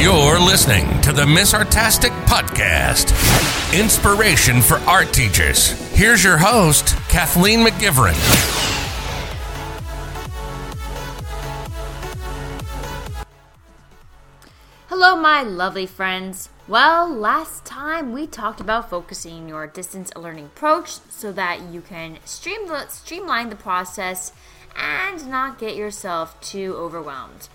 You're listening to the Miss Artastic Podcast, inspiration for art teachers. Here's your host, Kathleen McGivern. Hello, my lovely friends. Well, last time we talked about focusing your distance learning approach so that you can stream the, streamline the process and not get yourself too overwhelmed.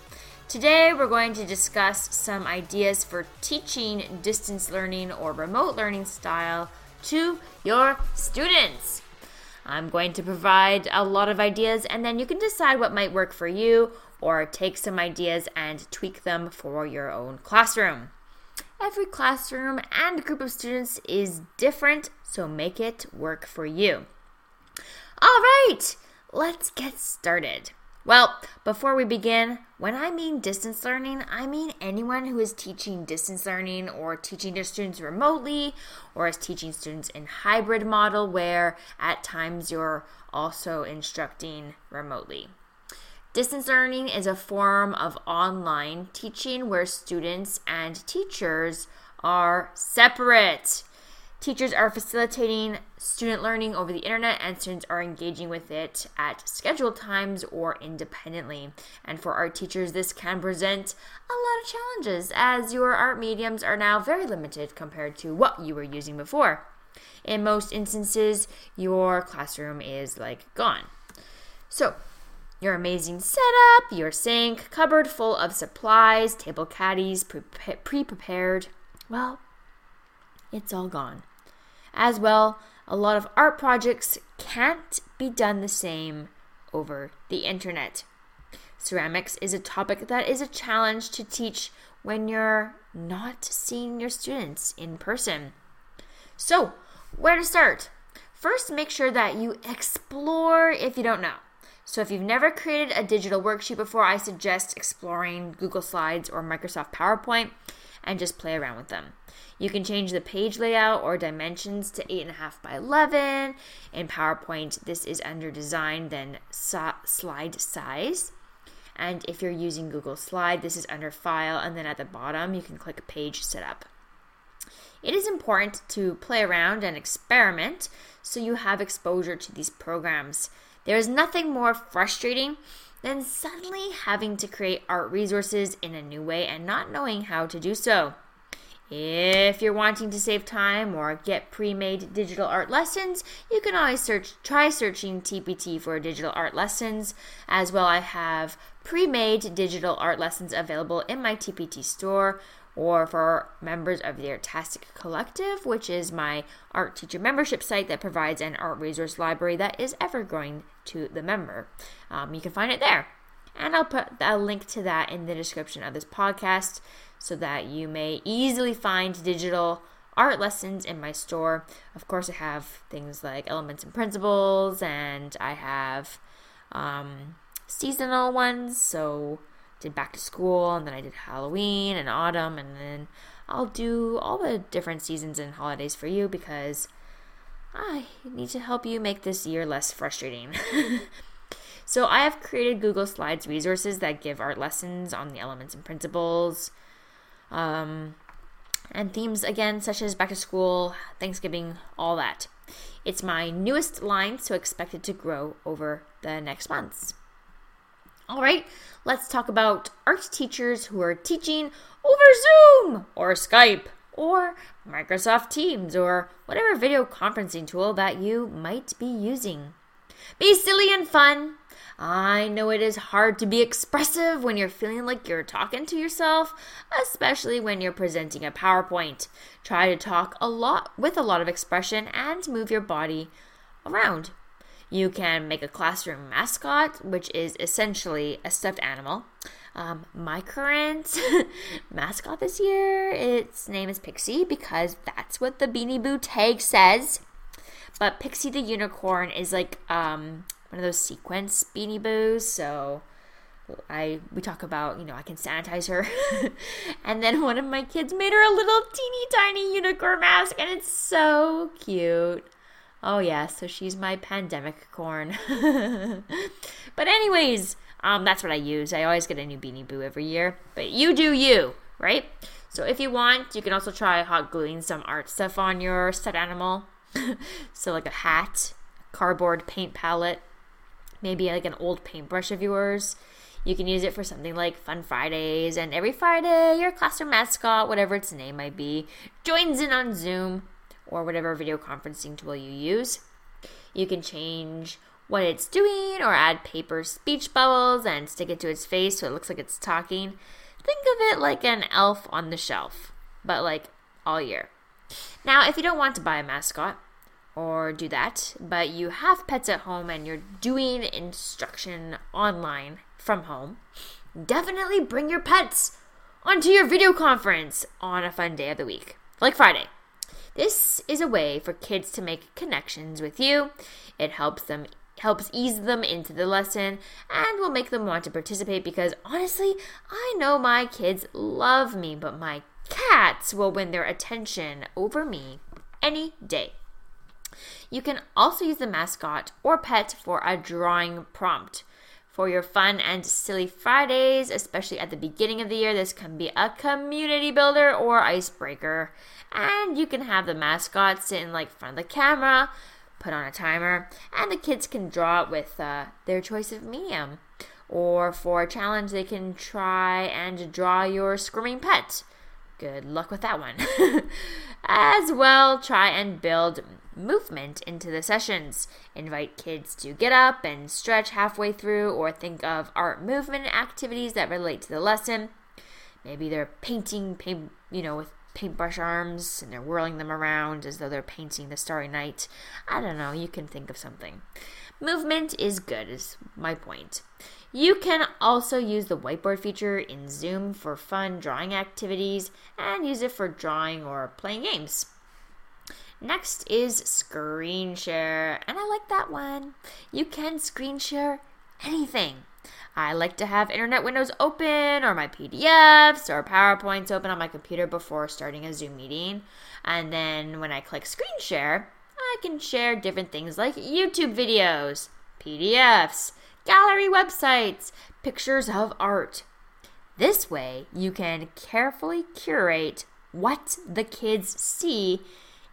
Today, we're going to discuss some ideas for teaching distance learning or remote learning style to your students. I'm going to provide a lot of ideas, and then you can decide what might work for you or take some ideas and tweak them for your own classroom. Every classroom and group of students is different, so make it work for you. All right, let's get started. Well, before we begin, when I mean distance learning, I mean anyone who is teaching distance learning or teaching their students remotely or is teaching students in hybrid model where at times you're also instructing remotely. Distance learning is a form of online teaching where students and teachers are separate. Teachers are facilitating student learning over the internet, and students are engaging with it at scheduled times or independently. And for art teachers, this can present a lot of challenges as your art mediums are now very limited compared to what you were using before. In most instances, your classroom is like gone. So, your amazing setup, your sink, cupboard full of supplies, table caddies pre prepared. Well, it's all gone. As well, a lot of art projects can't be done the same over the internet. Ceramics is a topic that is a challenge to teach when you're not seeing your students in person. So, where to start? First, make sure that you explore if you don't know. So if you've never created a digital worksheet before, I suggest exploring Google Slides or Microsoft PowerPoint and just play around with them. You can change the page layout or dimensions to 8.5 by 11. In PowerPoint, this is under design, then so- slide size. And if you're using Google Slide, this is under file, and then at the bottom, you can click page setup. It is important to play around and experiment so you have exposure to these programs. There is nothing more frustrating than suddenly having to create art resources in a new way and not knowing how to do so. If you're wanting to save time or get pre-made digital art lessons, you can always search try searching TPT for digital art lessons. As well, I have pre-made digital art lessons available in my TPT store or for members of the Artastic Collective, which is my art teacher membership site that provides an art resource library that is ever growing to the member. Um, you can find it there. And I'll put a link to that in the description of this podcast so that you may easily find digital art lessons in my store. Of course, I have things like Elements and Principles, and I have um, seasonal ones. So, did back to school, and then I did Halloween and autumn, and then I'll do all the different seasons and holidays for you because I need to help you make this year less frustrating. so, I have created Google Slides resources that give art lessons on the elements and principles. Um, and themes again, such as back to school, Thanksgiving, all that. It's my newest line, so expect it to grow over the next months. All right, let's talk about art teachers who are teaching over Zoom or Skype or Microsoft Teams or whatever video conferencing tool that you might be using. Be silly and fun. I know it is hard to be expressive when you're feeling like you're talking to yourself, especially when you're presenting a PowerPoint. Try to talk a lot with a lot of expression and move your body around. You can make a classroom mascot, which is essentially a stuffed animal. Um, my current mascot this year, its name is Pixie because that's what the Beanie Boo tag says. But Pixie the unicorn is like um, one of those sequence Beanie Boos, so I we talk about you know I can sanitize her, and then one of my kids made her a little teeny tiny unicorn mask, and it's so cute. Oh yeah, so she's my pandemic corn. but anyways, um, that's what I use. I always get a new Beanie Boo every year. But you do you. right? So if you want, you can also try hot gluing some art stuff on your stuffed animal. so like a hat, cardboard paint palette, maybe like an old paintbrush of yours. You can use it for something like Fun Fridays, and every Friday, your classroom mascot, whatever its name might be, joins in on Zoom or whatever video conferencing tool you use. You can change what it's doing or add paper speech bubbles and stick it to its face so it looks like it's talking. Think of it like an elf on the shelf, but like all year. Now, if you don't want to buy a mascot or do that, but you have pets at home and you're doing instruction online from home, definitely bring your pets onto your video conference on a fun day of the week, like Friday. This is a way for kids to make connections with you. It helps them helps ease them into the lesson and will make them want to participate because honestly, I know my kids love me, but my cats will win their attention over me any day. You can also use the mascot or pet for a drawing prompt. For your fun and silly Fridays, especially at the beginning of the year, this can be a community builder or icebreaker. And you can have the mascot sit in like front of the camera, put on a timer, and the kids can draw it with uh, their choice of medium. Or for a challenge, they can try and draw your screaming pet. Good luck with that one. As well, try and build movement into the sessions. Invite kids to get up and stretch halfway through, or think of art movement activities that relate to the lesson. Maybe they're painting, paint, you know, with paintbrush arms and they're whirling them around as though they're painting the starry night. I don't know, you can think of something. Movement is good, is my point. You can also use the whiteboard feature in Zoom for fun drawing activities and use it for drawing or playing games. Next is screen share, and I like that one. You can screen share anything. I like to have internet windows open or my PDFs or PowerPoints open on my computer before starting a Zoom meeting. And then when I click screen share, I can share different things like YouTube videos, PDFs, gallery websites, pictures of art. This way, you can carefully curate what the kids see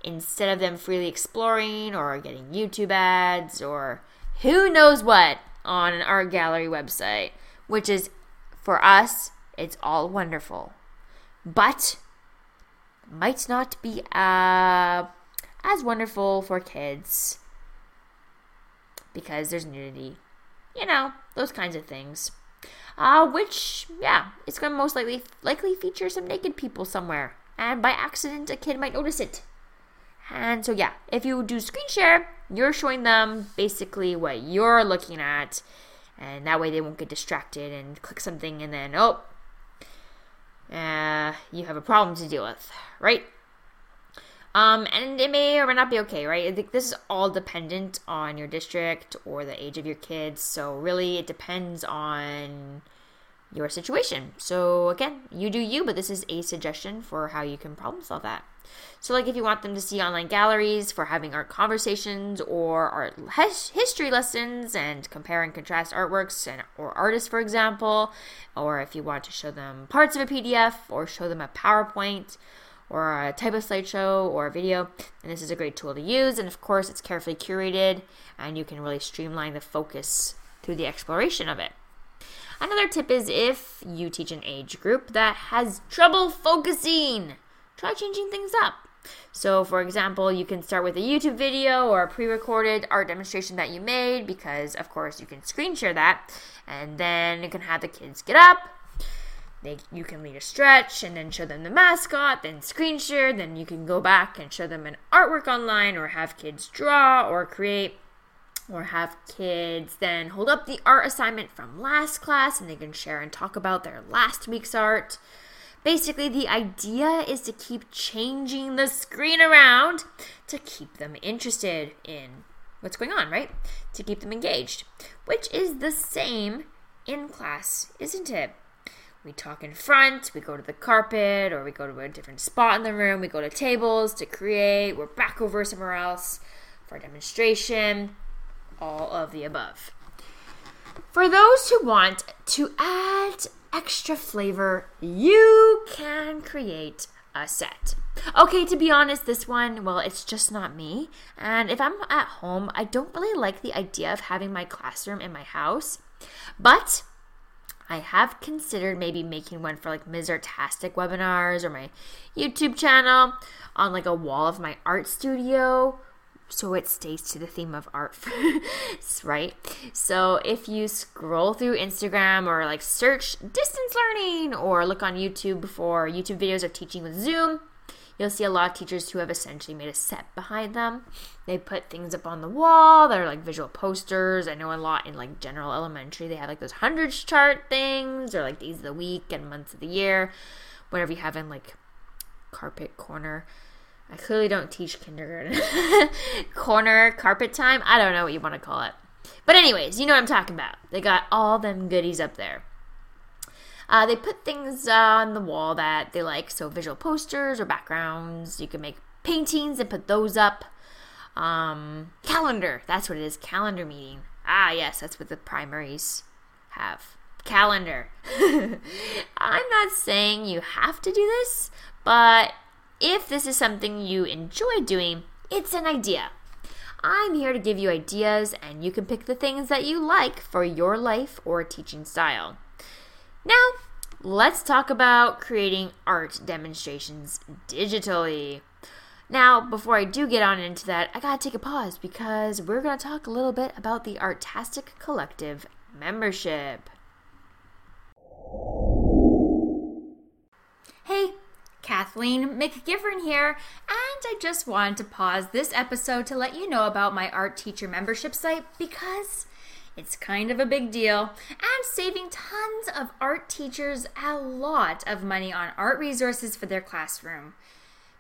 instead of them freely exploring or getting YouTube ads or who knows what on art gallery website, which is for us, it's all wonderful. But might not be uh, as wonderful for kids because there's nudity. You know, those kinds of things. Uh, which, yeah, it's going to most likely likely feature some naked people somewhere. And by accident, a kid might notice it. And so, yeah, if you do screen share, you're showing them basically what you're looking at, and that way they won't get distracted and click something and then, oh, uh, you have a problem to deal with, right? Um, and it may or may not be okay, right? I think this is all dependent on your district or the age of your kids. So really, it depends on your situation. So again, you do you, but this is a suggestion for how you can problem solve that. So, like if you want them to see online galleries for having art conversations or art history lessons and compare and contrast artworks and or artists, for example, or if you want to show them parts of a PDF or show them a PowerPoint or a type of slideshow or a video, then this is a great tool to use. And of course, it's carefully curated and you can really streamline the focus through the exploration of it. Another tip is if you teach an age group that has trouble focusing, try changing things up. So, for example, you can start with a YouTube video or a pre recorded art demonstration that you made because, of course, you can screen share that. And then you can have the kids get up. They, you can lead a stretch and then show them the mascot, then screen share. Then you can go back and show them an artwork online or have kids draw or create or have kids then hold up the art assignment from last class and they can share and talk about their last week's art. Basically, the idea is to keep changing the screen around to keep them interested in what's going on, right? To keep them engaged, which is the same in class, isn't it? We talk in front, we go to the carpet, or we go to a different spot in the room, we go to tables to create, we're back over somewhere else for a demonstration, all of the above. For those who want to add extra flavor, you can create a set. Okay, to be honest, this one, well, it's just not me. And if I'm at home, I don't really like the idea of having my classroom in my house. But I have considered maybe making one for like Ms. Artastic webinars or my YouTube channel on like a wall of my art studio so it stays to the theme of art, right? So if you scroll through Instagram or like search distance learning or look on YouTube for YouTube videos of teaching with Zoom, you'll see a lot of teachers who have essentially made a set behind them. They put things up on the wall that are like visual posters. I know a lot in like general elementary, they have like those hundreds chart things or like days of the week and months of the year. whatever you have in like carpet corner I clearly don't teach kindergarten. Corner carpet time. I don't know what you want to call it. But, anyways, you know what I'm talking about. They got all them goodies up there. Uh, they put things uh, on the wall that they like, so visual posters or backgrounds. You can make paintings and put those up. Um, calendar, that's what it is. Calendar meeting. Ah, yes, that's what the primaries have. Calendar. I'm not saying you have to do this, but if this is something you enjoy doing, it's an idea. I'm here to give you ideas, and you can pick the things that you like for your life or teaching style. Now, let's talk about creating art demonstrations digitally. Now, before I do get on into that, I gotta take a pause because we're gonna talk a little bit about the Artastic Collective membership. Kathleen McGivern here, and I just wanted to pause this episode to let you know about my art teacher membership site because it's kind of a big deal and saving tons of art teachers a lot of money on art resources for their classroom.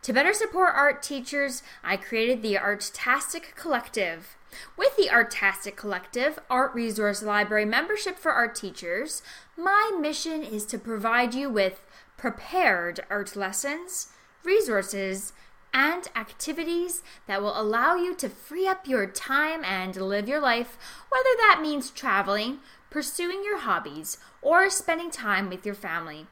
To better support art teachers, I created the Artastic Collective. With the Artastic Collective Art Resource Library membership for art teachers, my mission is to provide you with prepared art lessons, resources, and activities that will allow you to free up your time and live your life, whether that means traveling, pursuing your hobbies, or spending time with your family.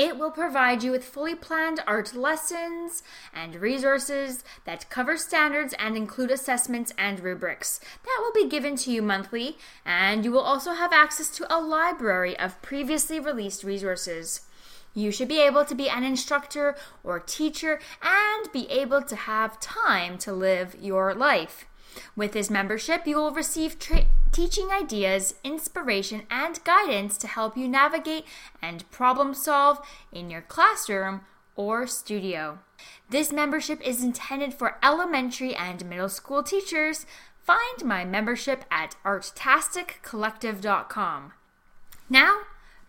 It will provide you with fully planned art lessons and resources that cover standards and include assessments and rubrics that will be given to you monthly, and you will also have access to a library of previously released resources. You should be able to be an instructor or teacher and be able to have time to live your life. With this membership, you will receive tra- teaching ideas, inspiration, and guidance to help you navigate and problem solve in your classroom or studio. This membership is intended for elementary and middle school teachers. Find my membership at artasticcollective.com. Now,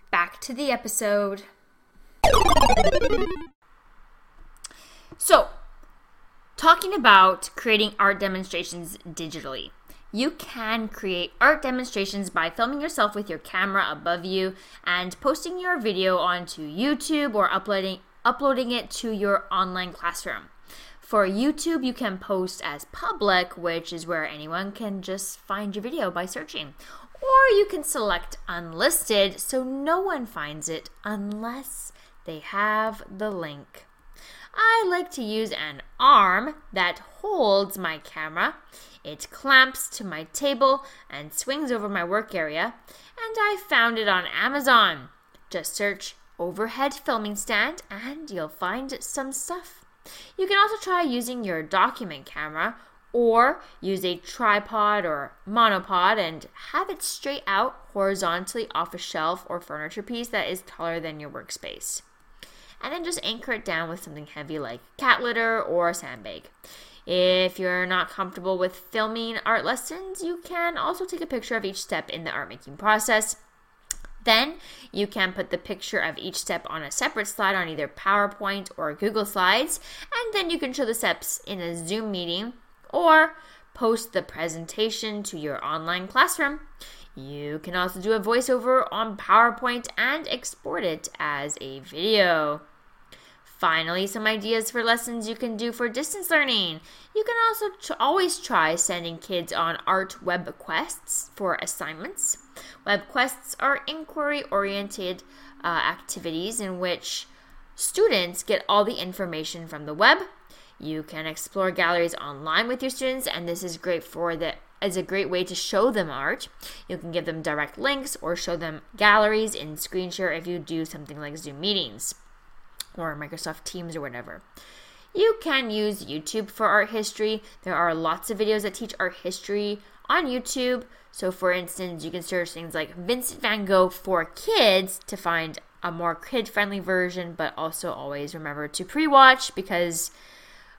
back to the episode. So, talking about creating art demonstrations digitally. You can create art demonstrations by filming yourself with your camera above you and posting your video onto YouTube or uploading uploading it to your online classroom. For YouTube, you can post as public, which is where anyone can just find your video by searching. Or you can select unlisted so no one finds it unless they have the link. I like to use an arm that holds my camera. It clamps to my table and swings over my work area, and I found it on Amazon. Just search overhead filming stand and you'll find some stuff. You can also try using your document camera or use a tripod or monopod and have it straight out horizontally off a shelf or furniture piece that is taller than your workspace and then just anchor it down with something heavy like cat litter or sandbag. If you're not comfortable with filming art lessons, you can also take a picture of each step in the art making process. Then you can put the picture of each step on a separate slide on either PowerPoint or Google Slides, and then you can show the steps in a Zoom meeting or post the presentation to your online classroom. You can also do a voiceover on PowerPoint and export it as a video. Finally, some ideas for lessons you can do for distance learning. You can also t- always try sending kids on art web quests for assignments. Web quests are inquiry oriented uh, activities in which students get all the information from the web. You can explore galleries online with your students, and this is great for the as a great way to show them art. You can give them direct links or show them galleries in screen share if you do something like Zoom meetings or Microsoft Teams or whatever. You can use YouTube for art history. There are lots of videos that teach art history on YouTube. So, for instance, you can search things like Vincent van Gogh for kids to find a more kid friendly version, but also always remember to pre watch because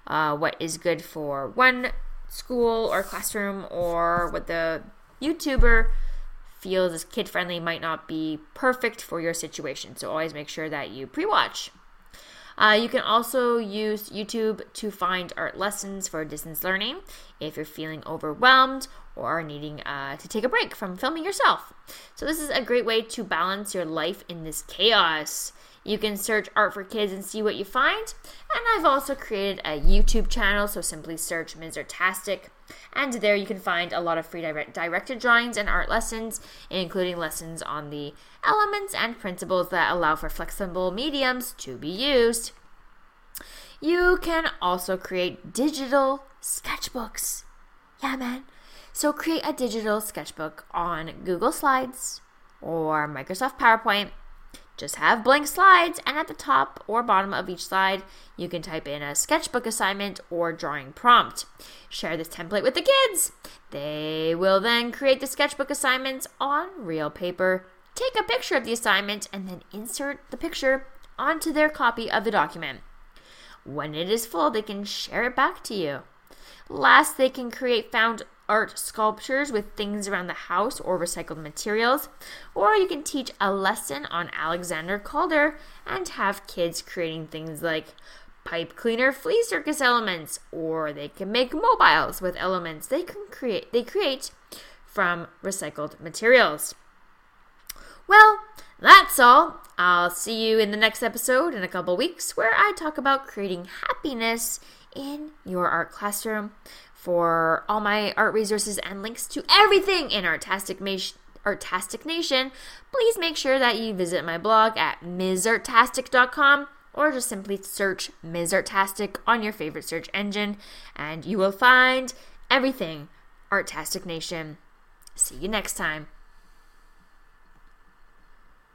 uh, what is good for one school or classroom or what the YouTuber feels is kid friendly might not be perfect for your situation. So always make sure that you pre watch. Uh, you can also use YouTube to find art lessons for distance learning if you're feeling overwhelmed or needing uh, to take a break from filming yourself. So, this is a great way to balance your life in this chaos. You can search art for kids and see what you find. And I've also created a YouTube channel, so simply search Ms. And there you can find a lot of free direct- directed drawings and art lessons, including lessons on the elements and principles that allow for flexible mediums to be used. You can also create digital sketchbooks. Yeah, man. So create a digital sketchbook on Google Slides or Microsoft PowerPoint just have blank slides, and at the top or bottom of each slide, you can type in a sketchbook assignment or drawing prompt. Share this template with the kids. They will then create the sketchbook assignments on real paper, take a picture of the assignment, and then insert the picture onto their copy of the document. When it is full, they can share it back to you. Last, they can create found art sculptures with things around the house or recycled materials, or you can teach a lesson on Alexander Calder and have kids creating things like pipe cleaner flea circus elements, or they can make mobiles with elements they can create they create from recycled materials. Well, that's all. I'll see you in the next episode in a couple weeks where I talk about creating happiness in your art classroom. For all my art resources and links to everything in Artastic, Ma- Artastic Nation, please make sure that you visit my blog at msartastic.com or just simply search Ms. Artastic on your favorite search engine and you will find everything Artastic Nation. See you next time.